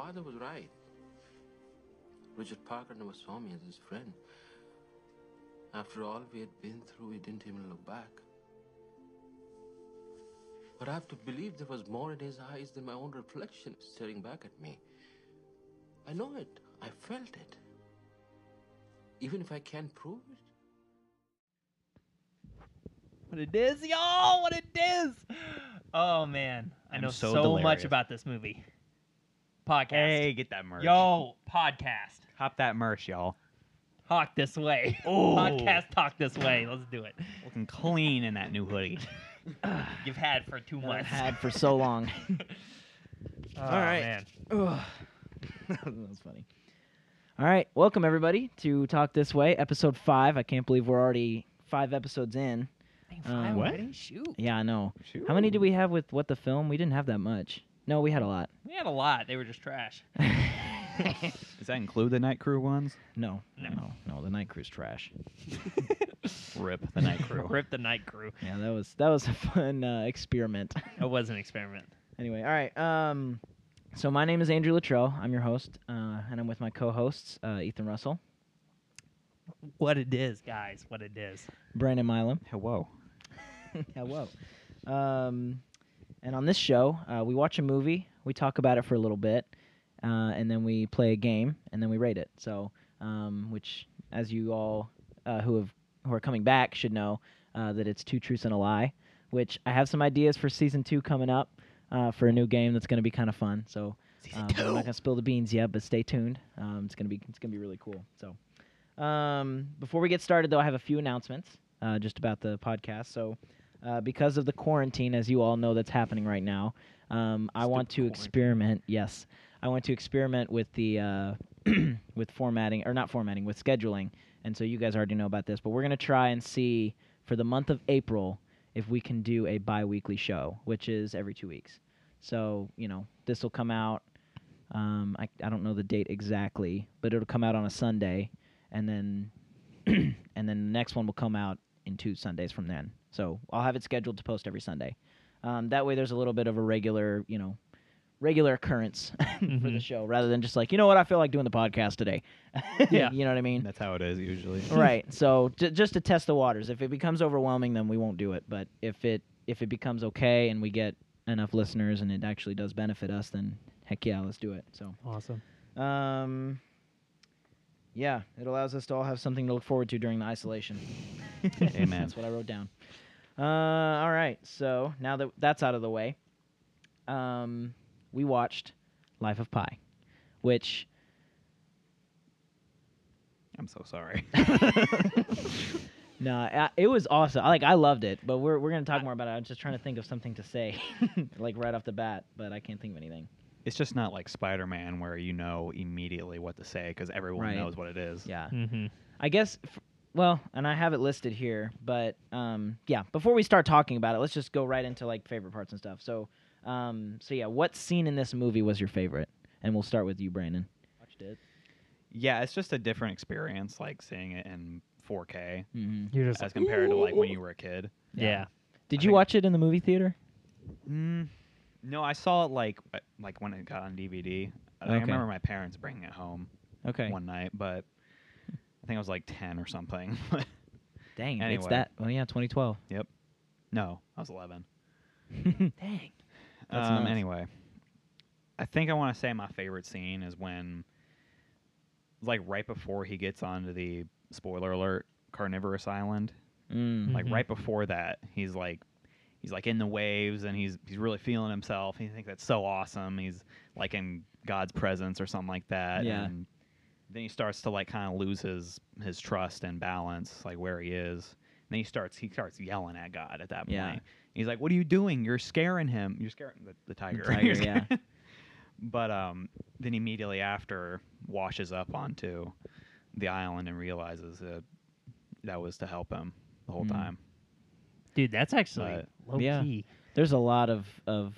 father was right. Richard Parker never saw me as his friend. After all we had been through, he didn't even look back. But I have to believe there was more in his eyes than my own reflection staring back at me. I know it. I felt it. Even if I can't prove it. What it is, y'all? What it is? Oh man, I I'm know so so, much about this movie. Podcast. Hey, get that merch. Yo, podcast. Hop that merch, y'all. Talk this way. Oh. Podcast talk this way. Let's do it. Looking clean in that new hoodie. You've had for two I've months. had for so long. oh, All right. Man. Ugh. that was funny. All right, welcome everybody to Talk This Way, episode five. I can't believe we're already five episodes in. Um, five What? Shoot. Yeah, I know. How many did we have with what the film? We didn't have that much. No, we had a lot. We had a lot. They were just trash. Does that include the night crew ones? no, No. no, no. The night crew's trash. Rip the night crew. Rip the night crew. Yeah, that was that was a fun uh, experiment. It was an experiment. anyway, all right. Um, so my name is Andrew Littrell. I'm your host, uh, and I'm with my co-hosts uh, Ethan Russell, What it is, guys. What it is. Brandon Milam. Hello. Hello. Um, and on this show, uh, we watch a movie, we talk about it for a little bit, uh, and then we play a game, and then we rate it. So, um, which, as you all uh, who have who are coming back should know, uh, that it's two truths and a lie. Which I have some ideas for season two coming up uh, for a new game that's going to be kind of fun. So, but I'm not gonna spill the beans yet, but stay tuned. Um, it's gonna be it's gonna be really cool. So, um, before we get started, though, I have a few announcements uh, just about the podcast. So, uh, because of the quarantine, as you all know, that's happening right now, um, I want to experiment. Yes, I want to experiment with the uh, with formatting or not formatting with scheduling. And so you guys already know about this, but we're gonna try and see for the month of April if we can do a bi-weekly show, which is every two weeks. So you know this will come out. Um, I I don't know the date exactly, but it'll come out on a Sunday, and then and then the next one will come out in two Sundays from then. So I'll have it scheduled to post every Sunday. Um, that way, there's a little bit of a regular, you know, regular occurrence for the Mhm. show, rather than just like, you know what, I feel like doing the podcast today. Yeah. you know what I mean. That's how it is usually. right. So j- just to test the waters. If it becomes overwhelming, then we won't do it. But if it if it becomes okay and we get enough listeners and it actually does benefit us, then heck yeah, let's do it. So. Awesome. Um, yeah, it allows us to all have something to look forward to during the isolation. Amen. That's what I wrote down. Uh, all right, so now that that's out of the way, um, we watched Life of Pi, which I'm so sorry. no, I, it was awesome. I- Like I loved it, but we're we're gonna talk more about it. I was just trying to think of something to say, like right off the bat, but I can't think of anything. it's just not like Spider-Man where you know immediately what to say because everyone Right. knows what it is. Yeah. Mm-hmm. I guess, f- well, and I have it listed here, but um, yeah. Before we start talking about it, let's just go right into like favorite parts and stuff. So, um, so yeah, what scene in this movie was your favorite? And we'll start with you, Brandon. Watched it. Yeah, it's just a different experience, like seeing it in 4K Mm-hmm. You're just as compared to like when you were a kid. yeah. Did I you think- watch it in the movie theater? Mm, no, I saw it like uh, like when it got on DVD. I think I remember my parents bringing it home Okay. one night, but I think I was like 10 or something. Dang, it's Anyway. that. Well, yeah, 2012. Yep. no, I was 11. Dang. That's um. Anyway, I think I want to say my favorite scene is when, like, right before he gets onto the spoiler alert carnivorous island. Mm. Like right before that, he's like, he's like in the waves and he's he's really feeling himself. He thinks that's so awesome. He's like in God's presence or something like that. Yeah. And then he starts to like kind of lose his his trust and balance, like where he is. And then he starts he starts yelling at God at that point. Yeah. He's like, "What are you doing? You're scaring him. You're scaring the, the tiger." tiger, yeah. but um, then immediately after washes up onto the island and realizes that that was to help him the whole Mm. time. Dude, that's actually But- low Yeah. key. There's a lot of of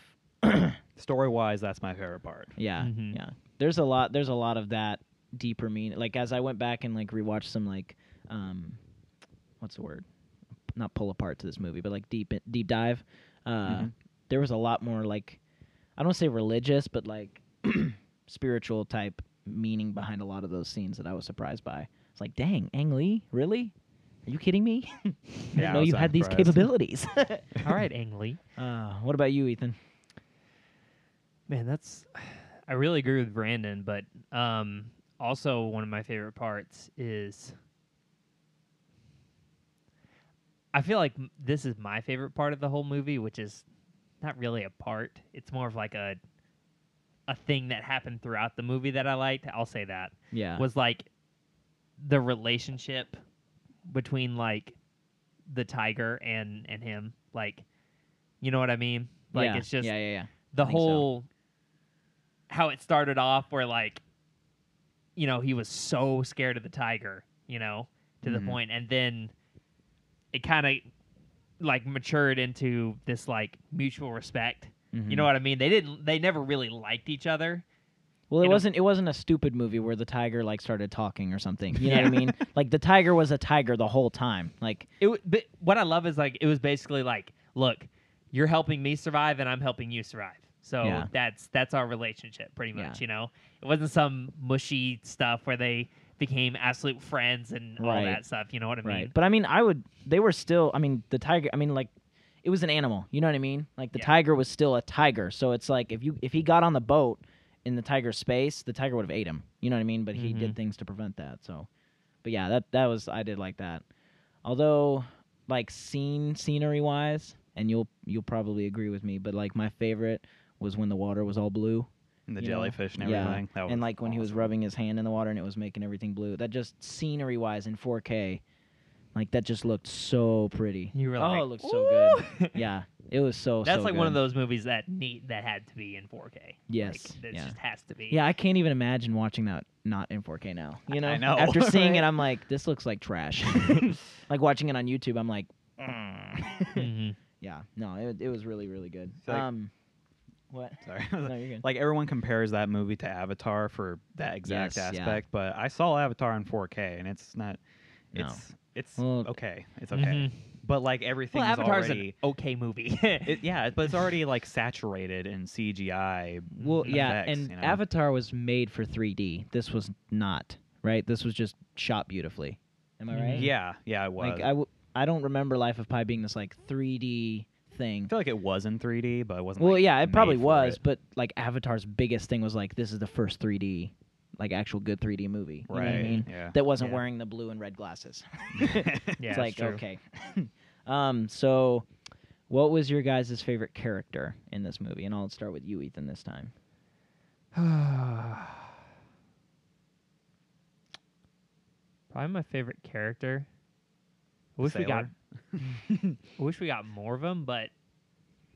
Story wise, that's my favorite part. yeah Mhm. yeah. There's a lot. There's a lot of that deeper meaning. Like as I went back and like rewatched some like um, what's the word? Not pull apart to this movie, but like deep deep dive. Uh, Mhm. There was a lot more like I don't say religious, but like spiritual type meaning behind a lot of those scenes that I was surprised by. It's like, dang, Ang Lee, really? Are you kidding me? I didn't Yeah, I know was you had these capabilities. All right, Ang Lee. uh, what about you, Ethan? Man, that's. I really agree with Brandon, but um, also one of my favorite parts is. I feel like m- this is my favorite part of the whole movie, which is not really a part. It's more of like a a thing that happened throughout the movie that I liked. I'll say that Yeah. was like the relationship between like the tiger and and him. Like, you know what I mean? Like yeah. it's just yeah, yeah, yeah. the think so. whole how it started off where like you know he was so scared of the tiger you know to Mhm. the point and then it kind of like matured into this like mutual respect you know Mhm. what i mean they didn't they never really liked each other Well, it you know- wasn't. It wasn't a stupid movie where the tiger like started talking or something. You know what I mean? Like the tiger was a tiger the whole time. Like it but what i love is like it was basically like look you're helping me survive and i'm helping you survive so Yeah. that's that's our relationship pretty Yeah. much you know it wasn't some mushy stuff where they became absolute friends and all that stuff you know what i mean right. But I mean, I would. They were still. I mean, the tiger. I mean, like it was an animal. You know what I mean? Like the Yeah. tiger was still a tiger. So it's like if you if he got on the boat in the tiger's space, the tiger would have ate him. You know what I mean? But he did Mhm. things to prevent that. So, but yeah, that that was I did like that. Although, like scene scenery wise, and you'll you'll probably agree with me, but like my favorite was when the water was all blue. And the you know? jellyfish and Yeah, everything. That was and like when he was awesome. rubbing his hand in the water and it was making everything blue. That just scenery wise in 4K, like that just looked so pretty. you were like, oh, it looked so good. "Ooh." Yeah, it was so. that's so like one of good. those movies that need that had to be in 4k Yes, like, that yeah. just has to be Yeah, I can't even imagine watching that not in 4K now. You know, I know, After seeing it, right? I'm like, this looks like trash. like watching it on YouTube, I'm like, mm. Mhm. yeah, no, it, it was really really good. feel like- um, what? Sorry. No, you're good. like everyone compares that movie to Avatar for that exact Yes, yeah. aspect, but I saw Avatar in 4K and it's not. No. It's it's Well- okay. It's okay. Mhm. But like everything well is avatar's already. an okay movie It, yeah, but it's already like saturated in CGI. Well, yeah, effects, and you know? Avatar was made for 3D. This was not, right? This was just shot beautifully. Am I right? Yeah, yeah, it was. Like I, w- I don't remember Life of Pi being this like 3D thing. I feel like it was in 3D, but it wasn't. Well, like, yeah, it probably was, it. but like Avatar's biggest thing was like this is the first 3D, like actual good 3D movie. You know what I Right, mean? yeah. That wasn't Yeah. wearing the blue and red glasses. yeah it's it's like true. okay. um, so what was your guys' favorite character in this movie? And I'll start with you, Ethan, this time. Probably my favorite character. I wish we got. I wish we got more of him, but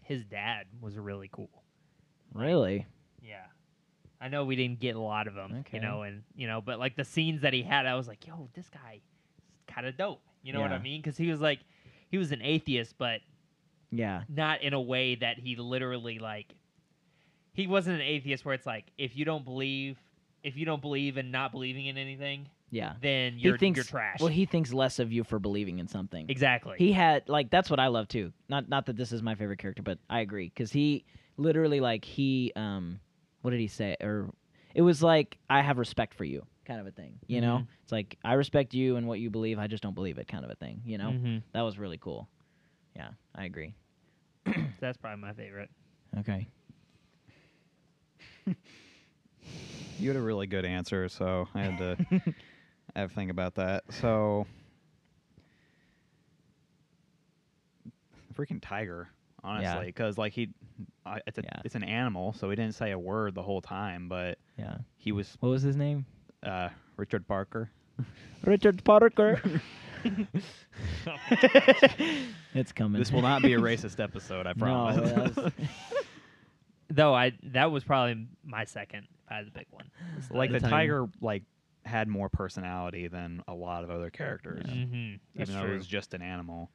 his dad was really cool. Really? Yeah, I know we didn't get a lot of them, Okay. you know, and you know, but like the scenes that he had, I was like, yo, this guy is kind of dope. You know what I mean? Because he was like, he was an atheist, but Yeah. not in a way that he literally like. He wasn't an atheist where it's like, if you don't believe, if you don't believe in not believing in anything, Yeah. then you're he thinks you're trash. Well, he thinks less of you for believing in something. exactly. He had like that's what I love too. Not not that this is my favorite character, but I agree because he literally like he um what did he say or it was like I have respect for you kind of a thing. You know, Mhm. it's like I respect you and what you believe. I just don't believe it kind of a thing. You know, Mhm. that was really cool. Yeah, I agree. That's probably my favorite. Okay. You had a really good answer, so I had to think about that. So, freaking tiger, honestly, because like he, uh, it's a, Yeah. it's an animal, so he didn't say a word the whole time, but Yeah. he was What was his name? uh, Richard Parker. Richard Parker. it's coming. This will not be a racist episode, I No, promise. that's- Though I that was probably my second. I had to pick one. like The the, tiger. tiger, like had more personality than a lot of other characters, Mm-hmm. Even though true. it was just an animal.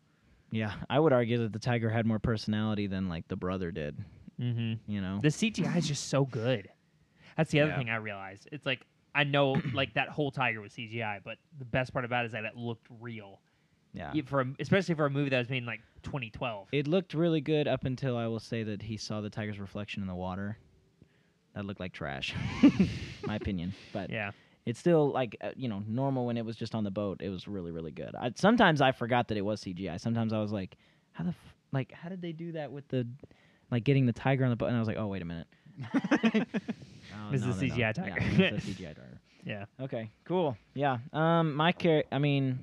yeah, I would argue that the tiger had more personality than like the brother did. mm-hmm. You know. The CGI is just so good. That's the other Yeah. thing I realized. It's like I know like that whole tiger was CGI, but the best part about it is that it looked real. yeah. For a, especially for a movie that was made in like 2012. It looked really good up until I will say that he saw the tiger's reflection in the water. that looked like trash. My opinion, but Yeah. It's still like uh, you know normal when it was just on the boat. It was really really good. I, sometimes I forgot that it was CGI. Sometimes I was like, how the f- like how did they do that with the like getting the tiger on the boat? And I was like, oh wait a minute. Oh, the no, no. CGI tiger. Yeah, it's the CGI tiger. Yeah. Okay, cool. Yeah. Um, my char- I mean,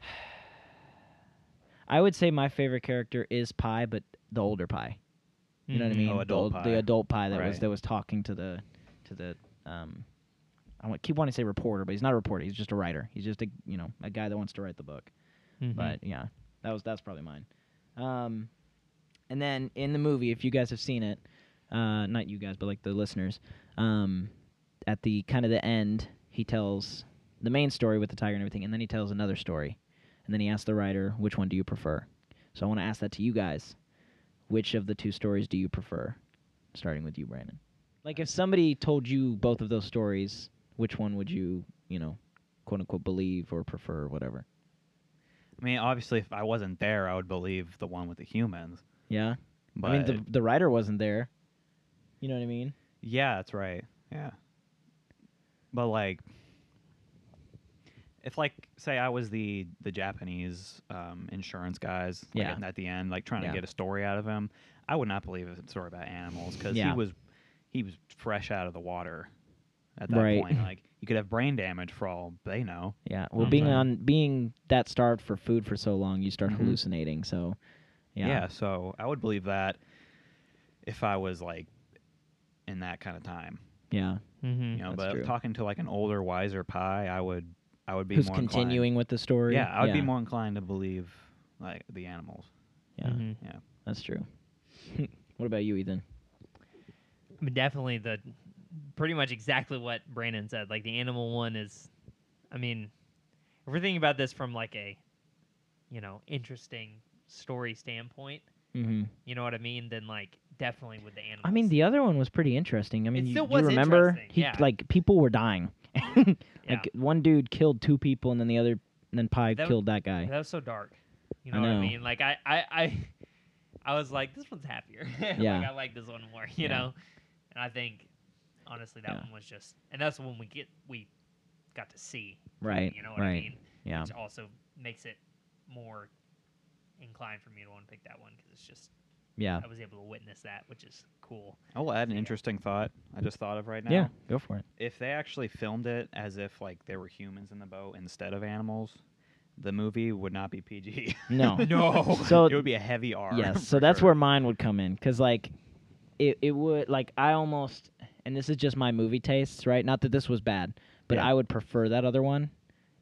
I would say my favorite character is Pi, but the older Pi. You know what I Mhm. mean? Oh, the, adult old- Pi. the adult Pi that was Right. that was talking to the to the um. I keep wanting to say reporter, but he's not a reporter. He's just a writer. He's just a you know a guy that wants to write the book. Mhm. But yeah, that was that's probably mine. Um, and then in the movie, if you guys have seen it, uh, not you guys, but like the listeners, um, at the kind of the end, he tells the main story with the tiger and everything, and then he tells another story, and then he asks the writer, "Which one do you prefer?" So I want to ask that to you guys. Which of the two stories do you prefer? Starting with you, Brandon. Like if somebody told you both of those stories, which one would you, you know, quote unquote believe or prefer or whatever? I mean, obviously, if I wasn't there, I would believe the one with the humans. Yeah. But I mean, the the writer wasn't there. You know what I mean? yeah, that's right. Yeah. But like, if like, say, I was the the Japanese um, insurance guys, like, Yeah. at- at the end, like trying Yeah. to get a story out of him, I would not believe a story about animals because Yeah. he was he was fresh out of the water at that Right. point. Like, you could have brain damage for all they know. Yeah. Well, I'm being sorry. on being that starved for food for so long, you start Mhm. hallucinating. So, yeah. Yeah. so I would believe that if I was like in that kind of time, Yeah. Mm-hmm. you know. That's but true. talking to like an older, wiser Pi, I would, I would be Who's more continuing with the story? Yeah, I would be more inclined to believe like the animals. Yeah. Mhm. Yeah. That's true. what about you, Ethan? I mean, definitely the pretty much exactly what Brandon said. Like the animal one is, I mean, if we're thinking about this from like a, you know, interesting story standpoint, Mm-hmm. you know what I mean? Then like definitely with the animal. I mean, the other one was pretty interesting. I mean, It you, still do you remember? He yeah. like people were dying. Yeah. Like one dude killed two people, and then the other, and then Pi That- killed that guy. that was so dark. You I know, what I mean? Like I, I, I, I was like, this one's happier. Yeah. like I like this one more. You Yeah. know, and I think honestly that Yeah. one was just, and that's when we get we got to see. Right. You know what right. I mean? Yeah. which also makes it more inclined for me to want to pick that one because it's just Yeah. I was able to witness that, which is cool. Oh, I will add an Yeah. interesting thought I just thought of right now. Yeah. Go for it. If they actually filmed it as if like there were humans in the boat instead of animals, the movie would not be PG. No. No. So it would be a heavy R. Yes, so that's sure. where mine would come in because like it it would like I almost and this is just my movie tastes, right? Not that this was bad, but Yeah. I would prefer that other one,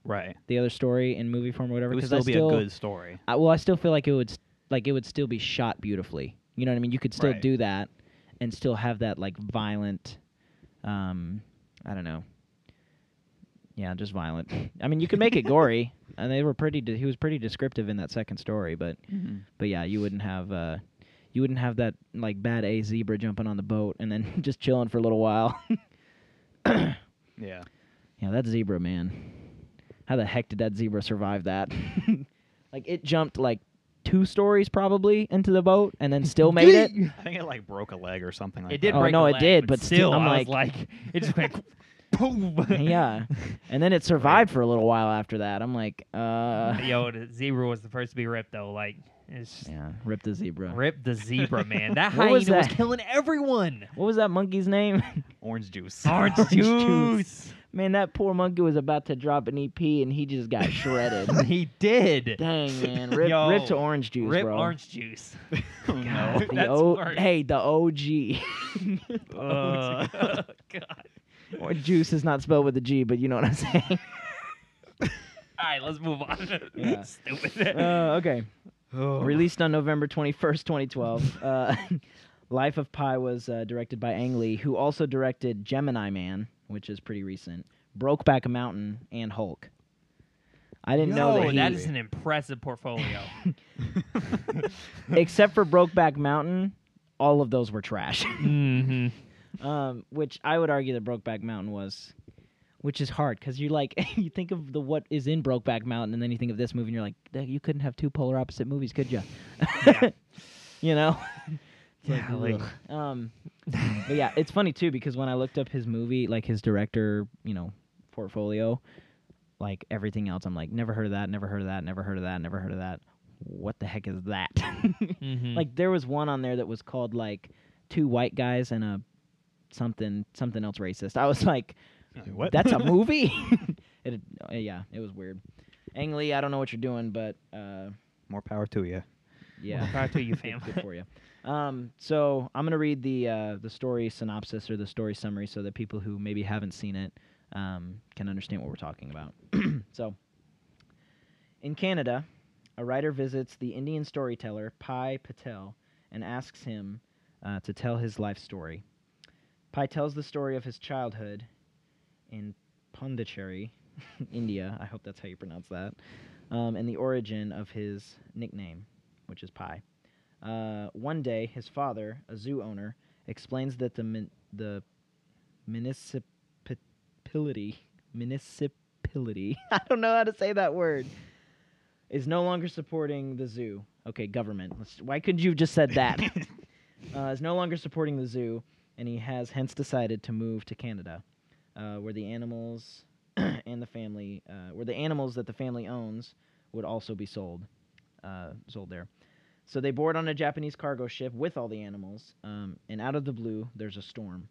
right. the other story in movie form or whatever. It would 'cause still I be still, a good story. I, well, I still feel like it would s- like it would still be shot beautifully. You know what I mean? You could still Right. do that and still have that like violent, um, I don't know. Yeah, just violent. I mean, you could make it gory, and they were pretty. De- he was pretty descriptive in that second story, but but yeah, you wouldn't have uh, you wouldn't have that like bad A zebra jumping on the boat and then just chilling for a little while. Yeah. yeah, that zebra, man. How the heck did that zebra survive that? like it jumped like two stories probably into the boat and then still made it. I think it like broke a leg or something like it did that. Oh, break no, a it leg, did, but but still, still, I'm I was like- like, it just went boom. yeah, and then it survived for a little while after that. I'm like, uh, Yo, the zebra was the first to be ripped though. Like, it's yeah, rip the zebra. rip the zebra, man. That hyena was was, killing everyone. What was that monkey's name? Orange juice. Orange Orange juice. juice. Man, that poor monkey was about to drop an EP and he just got shredded. he did. Dang man, rip, Yo, rip to orange juice, Rip bro. orange juice. oh, God, no. the o- worse. hey, the OG. Uh, God. or juice is not spelled with a G, but you know what I'm saying. All right, let's move on. Yeah. Stupid. uh, okay. Oh. Released on November 21st, 2012. Uh, Life of Pi was uh, directed by Ang Lee, who also directed Gemini Man, which is pretty recent, Brokeback Mountain, and Hulk. I didn't know that Yo, he, that is an impressive portfolio. except for Brokeback Mountain, all of those were trash. mm-hmm. um, which I would argue that Brokeback Mountain was, which is hard because you're like you think of the what is in Brokeback Mountain, and then you think of this movie, and you're like, you couldn't have two polar opposite movies, could you? Yeah. you know, Yeah, like- ugh. um, but yeah, it's funny too because when I looked up his movie, like his director, you know, portfolio, like everything else, I'm like, never heard of that, never heard of that, never heard of that, never heard of that. What the heck is that? Mhm. Like there was one on there that was called like two white guys and a something something else racist. I was like, What? that's a movie. it, uh, yeah, it was weird. Ang Lee, I don't know what you're doing, but uh, More power to you. yeah, More power to you, Good- fam. Good for you. Um, so I'm gonna read the uh, the story synopsis or the story summary so that people who maybe haven't seen it um, can understand what we're talking about. so, in Canada, a writer visits the Indian storyteller Pi Patel and asks him uh, to tell his life story. Pi tells the story of his childhood in Pondicherry, India. I hope that's how you pronounce that. Um, and the origin of his nickname, which is Pi. Uh, one day, his father, a zoo owner, explains that the min- the municipality municipality I don't know how to say that word is no longer supporting the zoo. Okay, government. Let's, why couldn't you have just said that? uh, is no longer supporting the zoo, and he has hence decided to move to Canada, uh, where the animals and the family, uh, where the animals that the family owns would also be sold, uh, sold there. So they board on a Japanese cargo ship with all the animals, um, and out of the blue, there's a storm.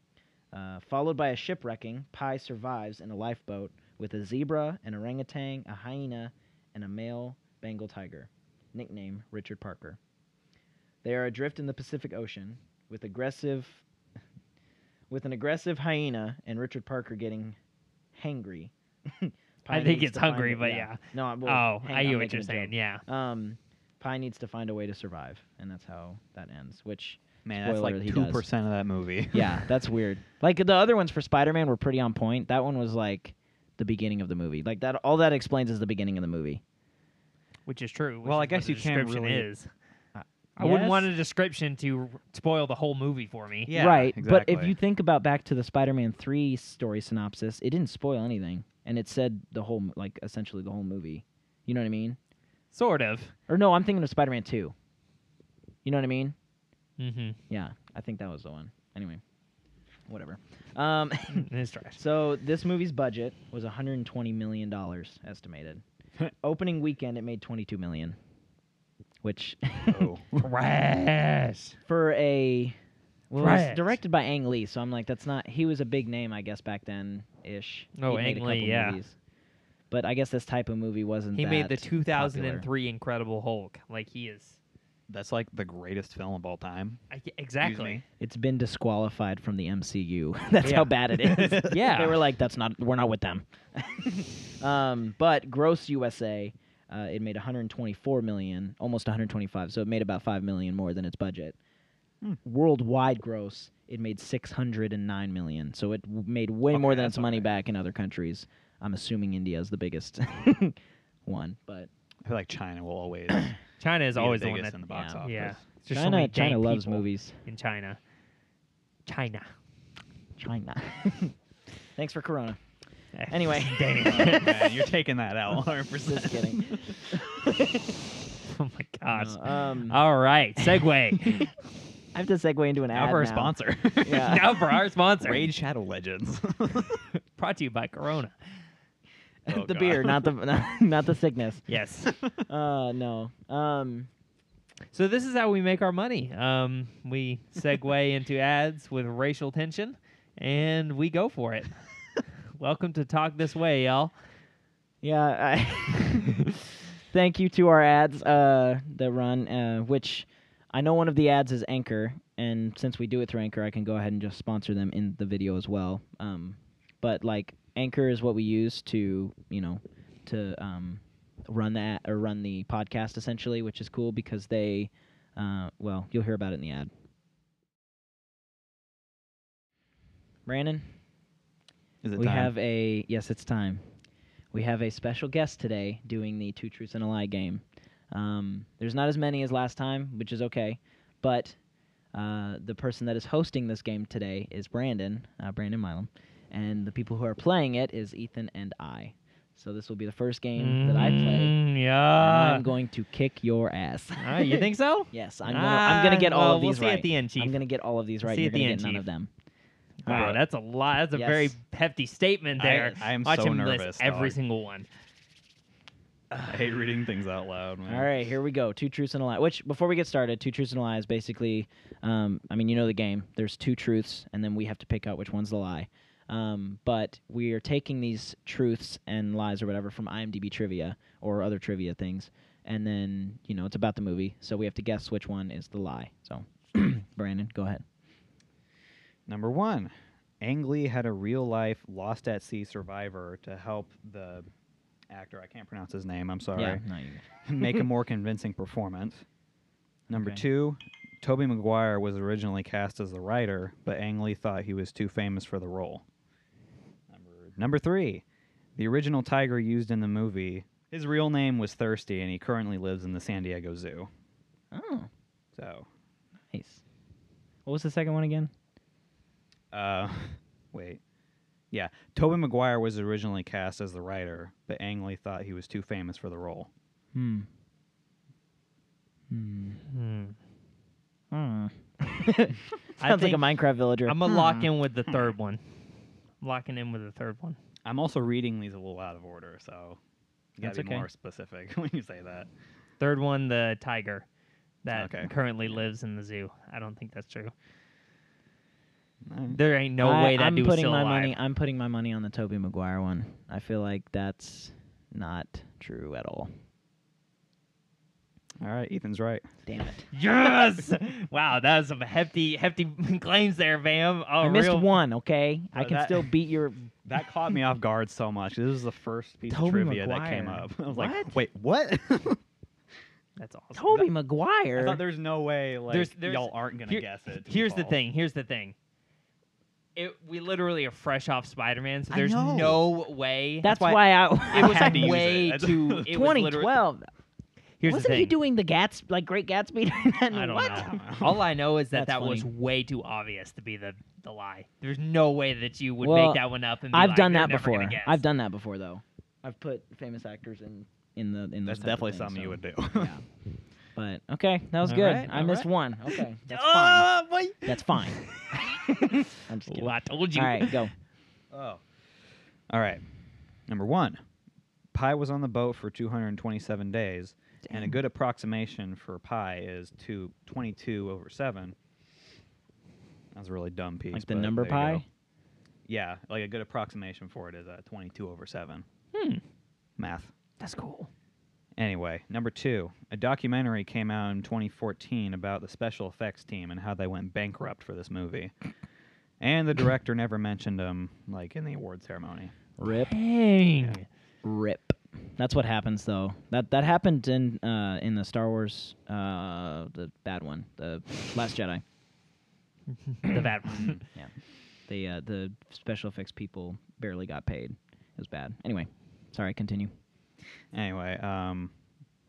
Uh, followed by a shipwrecking, Pi survives in a lifeboat with a zebra, an orangutan, a hyena, and a male Bengal tiger, nicknamed Richard Parker. They are adrift in the Pacific Ocean with aggressive, with an aggressive hyena and Richard Parker getting hangry. I think it's to find hungry, a- but yeah. No, well, oh, hang I hear what you're saying. Yeah. Um, Pi needs to find a way to survive, and that's how that ends. Which, Man, that's like two percent of that movie. yeah, that's weird. Like the other ones for Spider-Man were pretty on point. That one was like the beginning of the movie. Like that, all that explains is the beginning of the movie. Which is true. which Well, I is what guess the you can't description really- Is. I wouldn't want a description to spoil the whole movie for me. Yeah, right. Exactly. But if you think about back to the Spider-Man three story synopsis, it didn't spoil anything, and it said the whole, like essentially the whole movie. You know what I mean? Sort of. Or no, I'm thinking of Spider-Man two. You know what I mean? Mm-hmm. Yeah, I think that was the one. Anyway, whatever. Um, it's trash. so this movie's budget was 120 million dollars estimated. Opening weekend, it made 22 million, which Oh. Trash. for a well, it was Trash. directed by Ang Lee, so I'm like, that's not. He was a big name, I guess, back then ish. Oh, He'd made Ang a Lee, yeah. movies. But I guess this type of movie wasn't. He made the that 2003 Incredible Hulk. Like he is. That's like the greatest film of all time. I, exactly. me. It's been disqualified from the MCU. that's Yeah. how bad it is. Yeah. they were like, that's not. We're not with them. um, but gross USA, uh, it made 124 million, almost 125. So it made about five million more than its budget. Hmm. Worldwide gross, it made 609 million. So it w- made way Okay, more than its money okay. back in other countries. I'm assuming India is the biggest one, but I feel like China will always China is be always the the one biggest that. in the box yeah. office. Yeah. It's just China many China loves movies. in China. China. China. Thanks for Corona. Anyway. dang Oh, man, you're taking that out 100%. Just kidding. oh my gosh. No, um, All right, segue. I have to segue into an Now ad for a now. sponsor. Yeah. now for our sponsor. Raid Shadow Legends. Brought to you by Corona. Oh, the God. beer, not the not, not the sickness. Yes. Uh, no. Um, So this is how we make our money. Um, we segue into ads with racial tension, and we go for it. Welcome to Talk This Way, y'all. yeah. I Thank you to our ads uh, that run, uh, which I know one of the ads is Anchor, and since we do it through Anchor, I can go ahead and just sponsor them in the video as well. Um, but like Anchor is what we use to, you know, to um, run that or run the podcast essentially, which is cool because they, uh, well, you'll hear about it in the ad. Brandon, Is it we time? have a yes, it's time. We have a special guest today doing the two truths and a lie game. Um, there's not as many as last time, which is okay, but uh, the person that is hosting this game today is Brandon, uh, Brandon Milam, and the people who are playing it is Ethan and I. So this will be the first game that I play. Mm, and Yeah. I'm going to kick your ass. Ah, you think so? yes, I'm gonna. I'm gonna get Ah, all well, of these we'll see right. at the end, Chief. I'm gonna get all of these right. see You're at the gonna end, get none Chief. of them. Wow, Alright. that's a lot. That's a very hefty statement there. I am Watch so him list nervous, every dog. single one. I hate reading things out loud, man. All right, here we go. Two truths and a lie. Which, before we get started, two truths and a lie is basically, um, I mean, you know the game. There's two truths, and then we have to pick out which one's the lie. Um, but we are taking these truths and lies or whatever from IMDb trivia or other trivia things, and then you know it's about the movie, so we have to guess which one is the lie. So, Brandon, go ahead. Number one, Ang Lee had a real life Lost at Sea survivor to help the actor, I can't pronounce his name, I'm sorry, Yeah, no, make a more convincing performance. Number Okay. two, Tobey Maguire was originally cast as the writer, but Ang Lee thought he was too famous for the role. Number, number three, the original tiger used in the movie, his real name was Thirsty, and he currently lives in the San Diego Zoo. Oh, So, nice. What was the second one again? Uh, wait. Yeah, Tobey Maguire was originally cast as the writer, but Ang Lee thought he was too famous for the role. Hmm. Hmm. Hmm. Hmm. I Sounds like a Minecraft villager. I'm gonna lock Hmm. in with the third one. I'm locking in with the third one. I'm also reading these a little out of order, so you gotta That's be okay. more specific when you say that. Third one, the tiger that Okay. currently lives in the zoo. I don't think that's true. Alright. There ain't no I, way that I'm dude was putting still my alive. money. I'm putting my money on the Tobey Maguire one. I feel like that's not true at all. All right, Ethan's right. Damn it! Yes! wow, that was some hefty, hefty claims there, Bam. Oh, I missed real- one. Okay, I can that- still beat your. That caught me off guard so much. This is the first piece Tobey of trivia that came up. I was What? like, wait, what? That's awesome. Tobey I Maguire. thought there's no way like There's- there's- y'all aren't gonna Here- guess it. Here's the thing. Here's the thing. It, we literally are fresh off Spider-Man, so I there's know. no way. That's why why I. it was had to use way it. too. It was literally- 2012. Here's Wasn't the he doing the Gats like Great Gatsby? I don't what? know. All I know is that That's that was way too obvious to be the the lie. There's no way that you would Well, make that one up. And be I've like, done that before. I've done that before though. I've put famous actors in in the in That's those type of definitely things, something you would do. yeah. But okay, that was All good. right, I missed right. one. Okay, that's fine. Boy. That's fine. I'm just kidding. Well, I told you. All right, go. Oh. All right. Number one, pi was on the boat for 227 days, and a good approximation for pi is two, 22 over 7. That was a really dumb piece. Like the number there go. pi. Yeah, like a good approximation for it is uh, 22 over 7. Hmm, Math. that's cool. Anyway, number two, a documentary came out in 2014 about the special effects team and how they went bankrupt for this movie. And the director never mentioned them, like in the award ceremony. Rip, Dang. rip. That's what happens though. That that happened in uh in the Star Wars uh the bad one, the Last Jedi. the bad one. Yeah. The uh, the special effects people barely got paid. It was bad. Anyway, sorry. Continue. Anyway, um,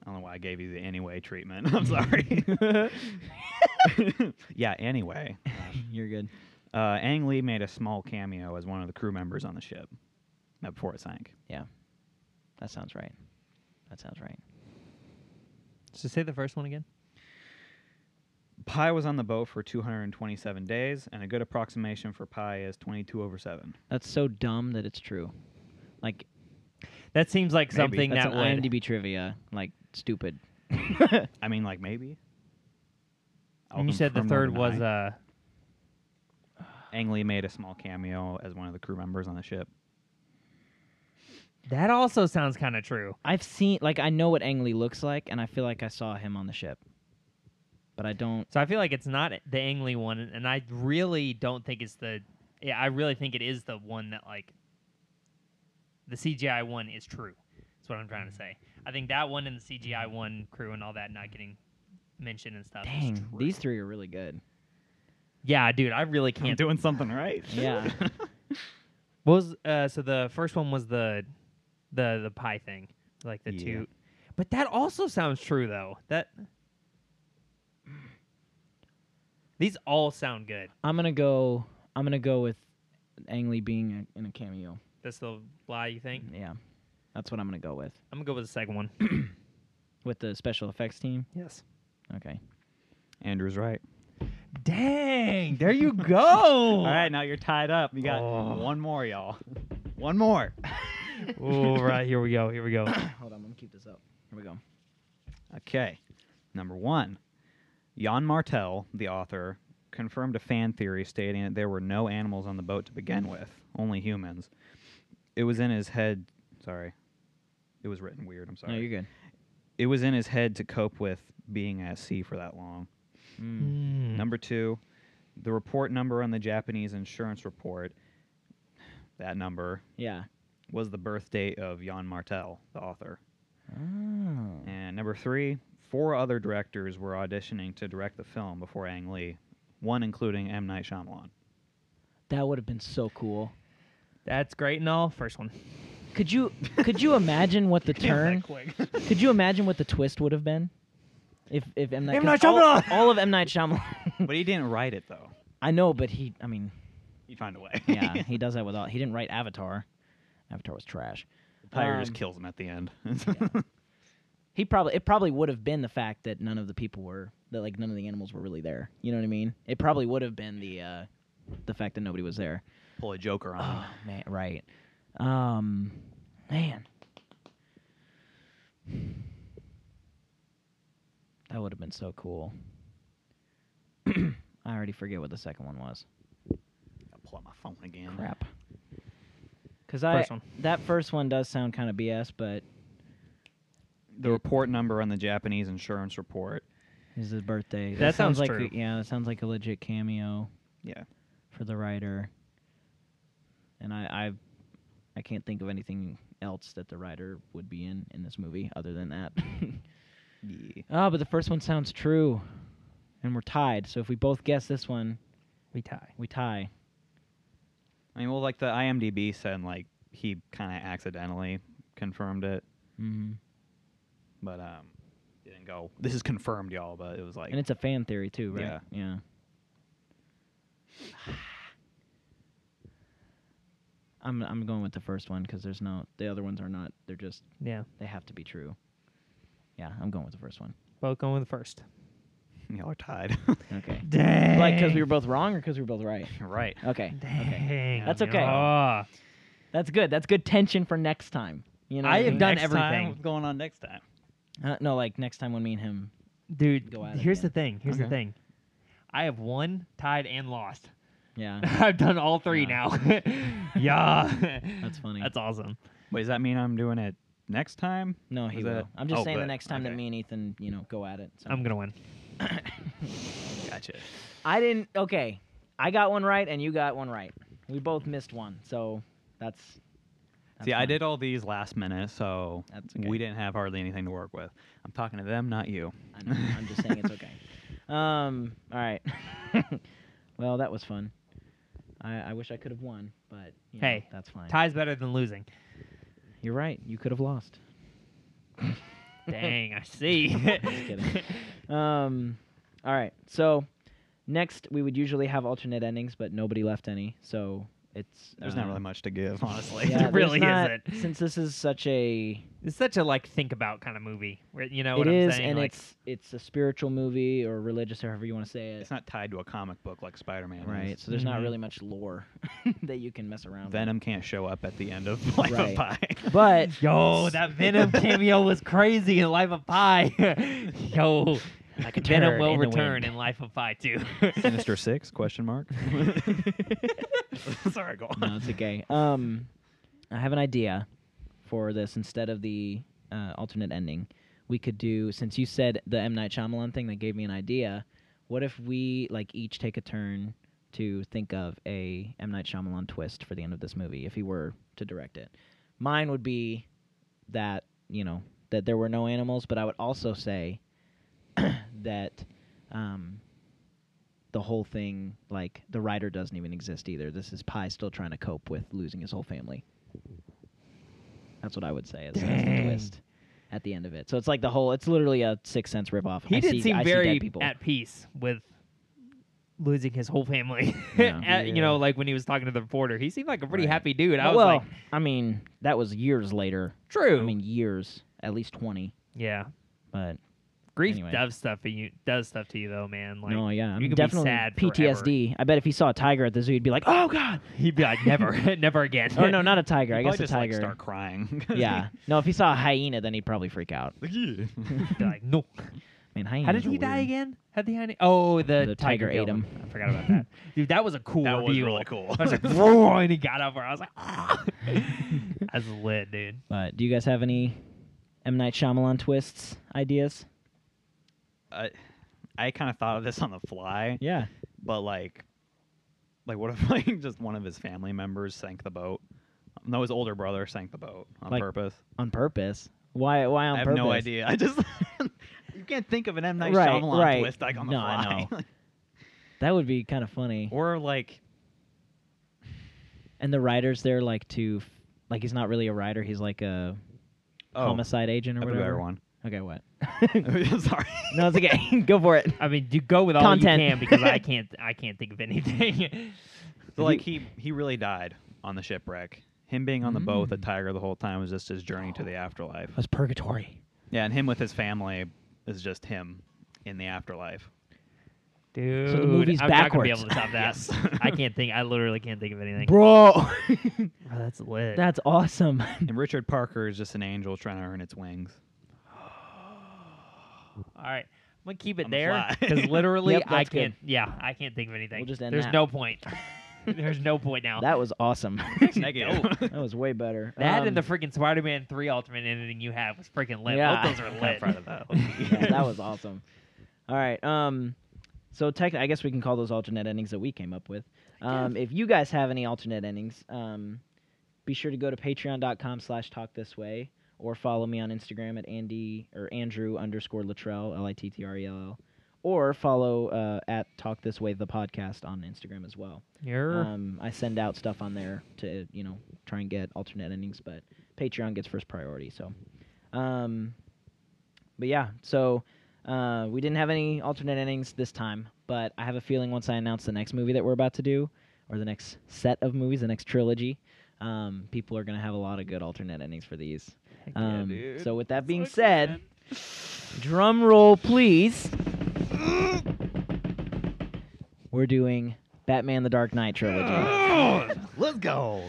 I don't know why I gave you the anyway treatment. I'm sorry. yeah, anyway. You're good. Uh, Ang Lee made a small cameo as one of the crew members on the ship uh, before it sank. Yeah, that sounds right. That sounds right. so say the first one again. Pi was on the boat for 227 days, and a good approximation for pi is 22 over 7. That's so dumb that it's true. Like That seems like Maybe. something that's that an would. IMDb trivia. Like stupid. I mean, like, maybe. I'll And you said the confirm or third was deny. uh. Ang Lee made a small cameo as one of the crew members on the ship. That also sounds kind of true. I've seen like I know what Ang Lee looks like, and I feel like I saw him on the ship, but I don't. So I feel like it's not the Ang Lee one, and I really don't think it's the. Yeah, I really think it is the one that like. The CGI one is true. That's what I'm trying to say. I think that one and the CGI one crew and all that not getting mentioned and stuff. is Dang, true. these three are really good. Yeah, dude, I really I'm can't. doing something right. Yeah. What was uh? So the first one was the, the the pie thing, like the Yeah. two. But that also sounds true though. That. These all sound good. I'm gonna go. I'm gonna go with Ang Lee being a, in a cameo. That's the lie you think. Yeah, That's what I'm gonna go with. I'm gonna go with the second one. With the special effects team. Yes. Okay. Andrew's right. Dang, there you go. All right, now you're tied up. You got Oh. one more, y'all. One more. All right, here we go. Here we go. Hold on, I'm gonna keep this up. Here we go. Okay. Number one. Jan Martel, the author, confirmed a fan theory stating that there were no animals on the boat to begin with, only humans. It was in his head. Sorry. It was written weird. I'm sorry. No, you're good. it was in his head to cope with being at sea for that long. Mm. Mm. Number two, the report number on the Japanese insurance report, that number Yeah. was the birth date of Jan Martel, the author. Oh. And number three, four other directors were auditioning to direct the film before Ang Lee, one including M. Night Shyamalan. That would have been so cool. That's great and all. First one. Could you could you imagine what the turn? Could you imagine what the twist would have been? If if M Night, M. 'cause Night all, Shyamalan! all of M Night Shyamalan. but he didn't write it, though. I know, but he. I mean, He'd find a way. yeah, he does that with all. He didn't write Avatar. Avatar was trash. Tiger just Um, kills him at the end. He probably it probably would have been the fact that none of the people were that like none of the animals were really there. You know what I mean? It probably would have been the uh the fact that nobody was there. Pull a Joker on him. Oh man, right. Um man. That would have been so cool. I already forget what the second one was. I'll pull out my phone again. Crap. Cuz I First one. that first one does sound kind of BS, but The report number on the Japanese insurance report. is his birthday. That sounds sounds like true. A, yeah, that sounds like a legit cameo. Yeah. for the writer. And I I I can't think of anything else that the writer would be in in this movie other than that. Yeah. oh, but the first one sounds true. And we're tied. So if we both guess this one, We tie. we tie. I mean, well, like the IMDb said, like he kind of accidentally confirmed it, hmm but um, didn't go. This is confirmed, y'all. But it was like, And it's a fan theory too, right? Yeah. Yeah. I'm I'm going with the first one because there's no the other ones are not. They're just Yeah. they have to be true. Yeah, I'm going with the first one. Both going with the first. y'all are tied. Okay. Dang. Like because we were both wrong or because we were both right. right. Okay. Okay. Dang. That's okay. Oh. That's good. That's good tension for next time. You know, I have mean? done Next everything. Time, what's going on next time? Uh, no, like next time when me and him. Dude, Go at it here's again. the thing. Here's the Okay. thing. I have won, tied, and lost. Yeah, I've done all three Yeah. now. yeah. That's funny. That's awesome. Wait, does that mean I'm doing it next time? no, he Is will. that- I'm just oh, saying the good. next time that Okay. me and Ethan, you know, go at it. So. I'm gonna win. Gotcha. I didn't. Okay, I got one right and you got one right. We both missed one, so that's. that's See, I fine. did all these last minute, so That's okay. we didn't have hardly anything to work with. I'm talking to them, not you. I know. I'm just saying it's okay. Um. All right. well, that was fun. I, I wish I could have won, but you know, Hey, that's fine. Tie's better than losing. You're right. You could have lost. Dang, I see. Just kidding. Um, all right. So next, we would usually have alternate endings, but nobody left any. So it's There's not really much to give, honestly. Yeah, There really not- isn't. Since this is such a, it's such a like think about kind of movie. Where you know it what I'm is, saying? and like, it's it's a spiritual movie or religious, or however you want to say it. It's not tied to a comic book like Spider-Man. is. right. So there's not Mhm. really much lore that you can mess around. With. Venom can't show up at the end of Life Right. of Pi. But Yo, that Venom cameo was crazy in Life of Pi. Yo, like a Venom will in return in Life of Pi too. Sinister Six? Question mark. Sorry, go on. no, it's okay. Um, I have an idea for this. Instead of the uh, alternate ending, we could do since you said the M Night Shyamalan thing that gave me an idea. What if we like each take a turn to think of a M Night Shyamalan twist for the end of this movie if he were to direct it? Mine would be that you know that there were no animals, but I would also say that um, the whole thing, like the writer doesn't even exist either. This is Pi still trying to cope with losing his whole family. That's what I would say as, as the twist at the end of it. So it's like the whole. It's literally a Sixth Sense ripoff. he I did see, seem I very dead people. at peace with losing his whole family. Yeah. At- You know, like when he was talking to the reporter, he seemed like a pretty Right. happy dude. I was well, like, I mean, that was years later. true. I mean, years, at least twenty. yeah, But grief Anyway. does stuff to you. Does stuff to you though, man. Like no, yeah, I you mean, be definitely sad PTSD. I bet if he saw a tiger at the zoo, he'd be like, "Oh God!" he'd be like, never, never again. Oh no, not a tiger. I He'd guess probably a just, like, tiger. start crying. yeah. No, if he saw a hyena, then he'd probably freak out. Like, yeah. Like, no. I mean, hyenas How did are he die weird. again? How did the hyena? Oh, the, The tiger ate killed him. I forgot about that. Dude, that was a cool That was really cool. I was like, "Whoa," and he got up where I was like, ah. that's lit, dude. But do you guys have any M Night Shyamalan twists ideas? I, I kind of thought of this on the fly, Yeah. but like, like what if like just one of his family members sank the boat? No, his older brother sank the boat on Like, purpose. On purpose. Why? Why on I have purpose? no idea. I just you can't think of an M Night Right, Shyamalan right. twist like on the No, I fly. know. That would be kind of funny. or like And the writer's there, like to, f- like he's not really a writer. He's like a oh, homicide agent or whatever. one. Okay, what? Sorry. no, it's okay. Go for it. I mean, you go with all Content. you can because I can't. I can't think of anything. So like he he really died on the shipwreck. Him being on the boat with the Mm. tiger the whole time was just his journey to the afterlife. It was purgatory. Yeah, and him with his family is just him in the afterlife. Dude, movie's I'm not gonna be backwards. able to top that. Yes. I can't think. I literally can't think of anything. Bro, Oh, that's lit. that's awesome. And Richard Parker is just an angel trying to earn its wings. All right, I'm gonna keep it the there because literally Yep, I can't. Yeah, I can't think of anything. We'll just end There's that. no point. There's no point now. that was awesome. Negative. that was way better. That Um, and the freaking Spider-Man three alternate ending you have was freaking lit. Yeah. Both those are lit. proud of that. yeah, that was awesome. All right. Um, so tech, I guess we can call those alternate endings that we came up with. Um, if you guys have any alternate endings, um, be sure to go to patreon.com slash talk this way or follow me on Instagram at Andy or Andrew underscore Littrell, L I T T R E L L, or follow uh, at Talk This Way the podcast on Instagram as well. You're Um, I send out stuff on there to you know try and get alternate endings, but Patreon gets first priority. So, um, but yeah, so uh, we didn't have any alternate endings this time, but I have a feeling once I announce the next movie that we're about to do, or the next set of movies, the next trilogy, um, people are gonna have a lot of good alternate endings for these. Yeah, Um, dude. so with that So being said, excited. drum roll, please. We're doing Batman: The Dark Knight trilogy. Let's go.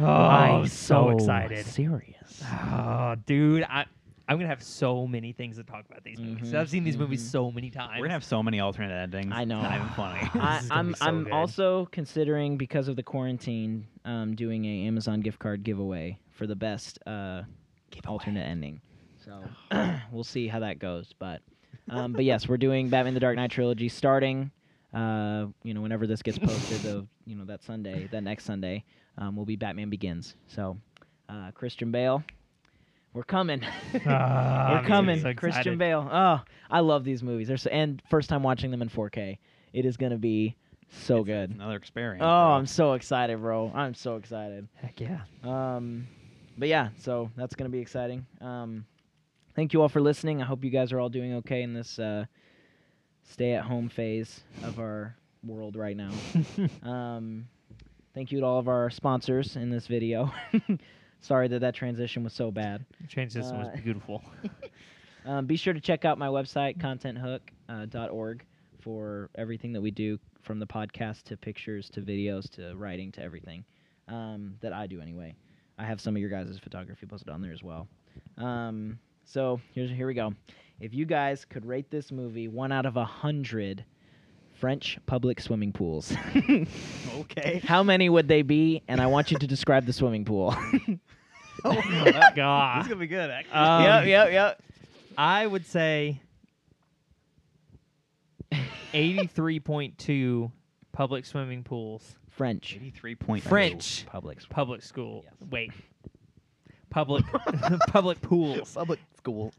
oh, I'm so excited. Serious. Oh, dude, I I'm gonna have so many things to talk about these movies. Mhm, I've seen these movies mhm. so many times. We're gonna have so many alternate endings. I know. Not even funny. I, am I'm, be so I'm also considering because of the quarantine, um, doing a Amazon gift card giveaway for the best uh, alternate ending. So we'll see how that goes. But um, but yes, we're doing Batman: The Dark Knight trilogy starting. Uh, you know, whenever this gets posted, of you know that Sunday, that next Sunday, um, will be Batman Begins. So uh, Christian Bale, we're coming. Ah, We're coming, so Christian. Bale. Oh, I love these movies. They're so, and first time watching them in 4K. It is gonna be so It's good. Another experience. Oh, bro. I'm so excited, bro. I'm so excited. Heck yeah. Um, but yeah, so that's gonna be exciting. Um, thank you all for listening. I hope you guys are all doing okay in this uh, stay-at-home phase of our world right now. um, thank you to all of our sponsors in this video. Sorry that that transition was so bad. System was Uh, beautiful. Um, be sure to check out my website, contenthook.org, for everything that we do from the podcast to pictures to videos to writing to everything um, that I do anyway. I have some of your guys' photography posted on there as well. Um, so here's here we go. If you guys could rate this movie one out of a hundred French public swimming pools, okay. how many would they be? And I want you to describe the swimming pool. oh, my God. This is gonna be good. Actually. Um, yep, yep, yep. I would say 83.2 public swimming pools. French Eighty-three point French. public. swimming Public school. Yes. Wait. Public public pools Public school.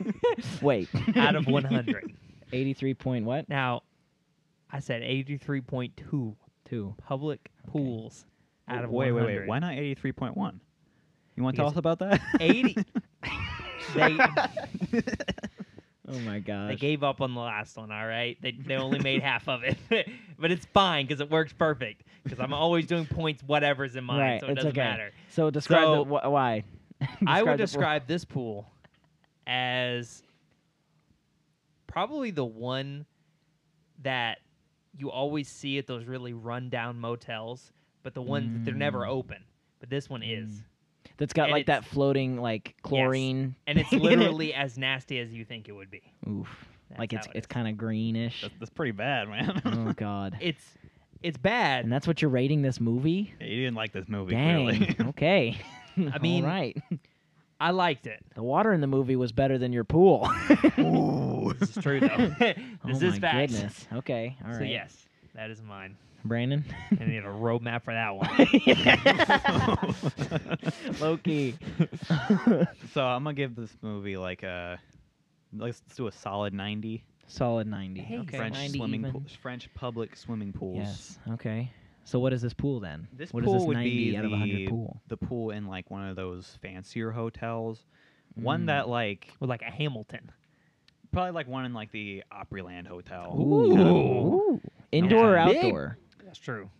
Wait, out of 100. Eighty-three point what? Now, I said 83.2 Two. public pools out of wait, wait, 100. wait. Why not eighty-three point one? You want to tell Because us about that? 80 They- Oh my gosh. They gave up on the last one. All right, they they only made half of it, but it's fine because it works perfect. Because I'm always doing points, whatever's in mine, Right, so it doesn't okay. matter. so describe So- the, wh- why. I would the pool. describe this pool as probably the one that you always see at those really rundown motels, but the ones that they're never Mm. open. But this one is, Mm. That's got and like that floating like chlorine. and it's literally as nasty as you think it would be. Oof. That's like it's it it's kind of greenish. That's, that's pretty bad, man. oh god. It's it's bad. And that's what you're rating this movie? Yeah, you didn't like this movie, Dang. okay. I mean- All right. I liked it. The water in the movie was better than your pool. Ooh. This is true though. this oh is my facts. goodness. Okay. All right. So yes, that is mine. Brandon. I need a roadmap for that one. Loki. so I'm gonna give this movie like a let's, let's do a solid 90. Solid 90. Hey, okay. French 90 swimming even. pool, French public swimming pools. Yes. Okay. So what is this pool then? This what pool is this would 90 be out of 100 the- pool? The pool in like one of those fancier hotels. One Mm. that like With like a Hamilton. probably like one in like the Opryland Hotel. Ooh. kinda. Ooh. Indoor or Yeah. Big. outdoor? That's true.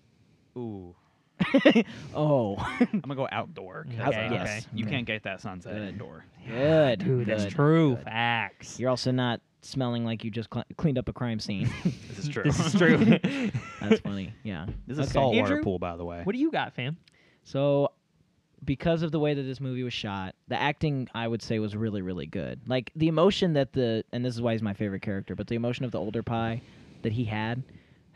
Ooh. oh. I'm gonna go outdoor. Okay, yes. You Okay. can't get that sunset Good. indoor. Good. Dude, that's good, true. good. Facts. You're also not smelling like you just cl- cleaned up a crime scene. This is true. This is true. That's funny. Yeah. This is a Okay. saltwater Andrew? pool, by the way. what do you got, fam? So, because of the way that this movie was shot, the acting I would say was really, really good. Like the emotion that the and this is why he's my favorite character, but the emotion of the older Pi that he had,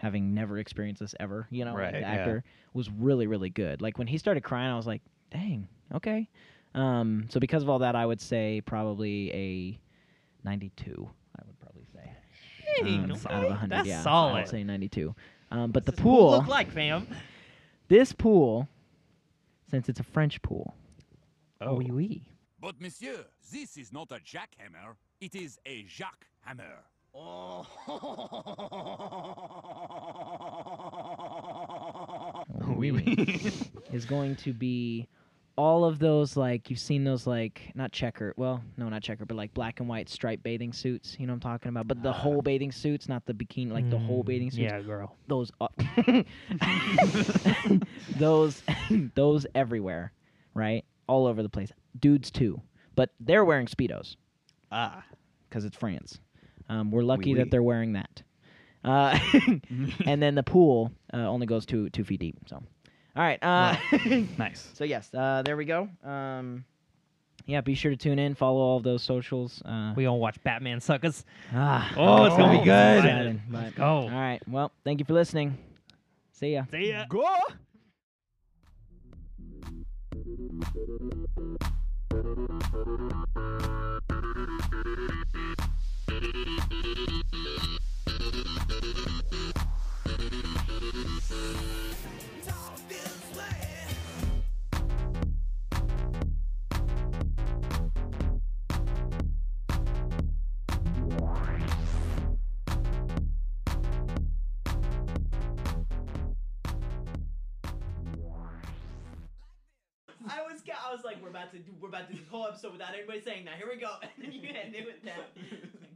having never experienced this ever, you know, Right, the yeah. actor was really, really good. Like when he started crying, I was like, dang, okay. Um, so because of all that, I would say probably a ninety-two. I would probably say Hey, um, okay. out of hundred. That's yeah, I solid. would say ninety-two. Um, but What's the this pool, look like, fam? this pool, since it's a French pool, Oh, oui, oui. But monsieur, this is not a jackhammer, it is a Jacques hammer. Oui, oui. is going to be all of those like you've seen those like not checker well no not checker but like black and white striped bathing suits you know what i'm talking about but the whole bathing suits not the bikini like the whole Mm, bathing suits Yeah, girl. those uh, those those everywhere right all over the place dudes too but they're wearing speedos ah. because it's france um, we're lucky oui. that they're wearing that uh, and then the pool uh, only goes two two feet deep so all right uh, Nice. so yes, uh, there we go. Um, yeah, be sure to tune in, follow all of those socials. Uh, We gonna watch Batman suckers. ah, Oh, it's gonna be good. excited, but- Let's go. All right. Well, thank you for listening. See ya. See ya. Go. I was, I was like, we're about to do, we're about to do the whole episode without anybody saying that. Here we go, and then you end it with that.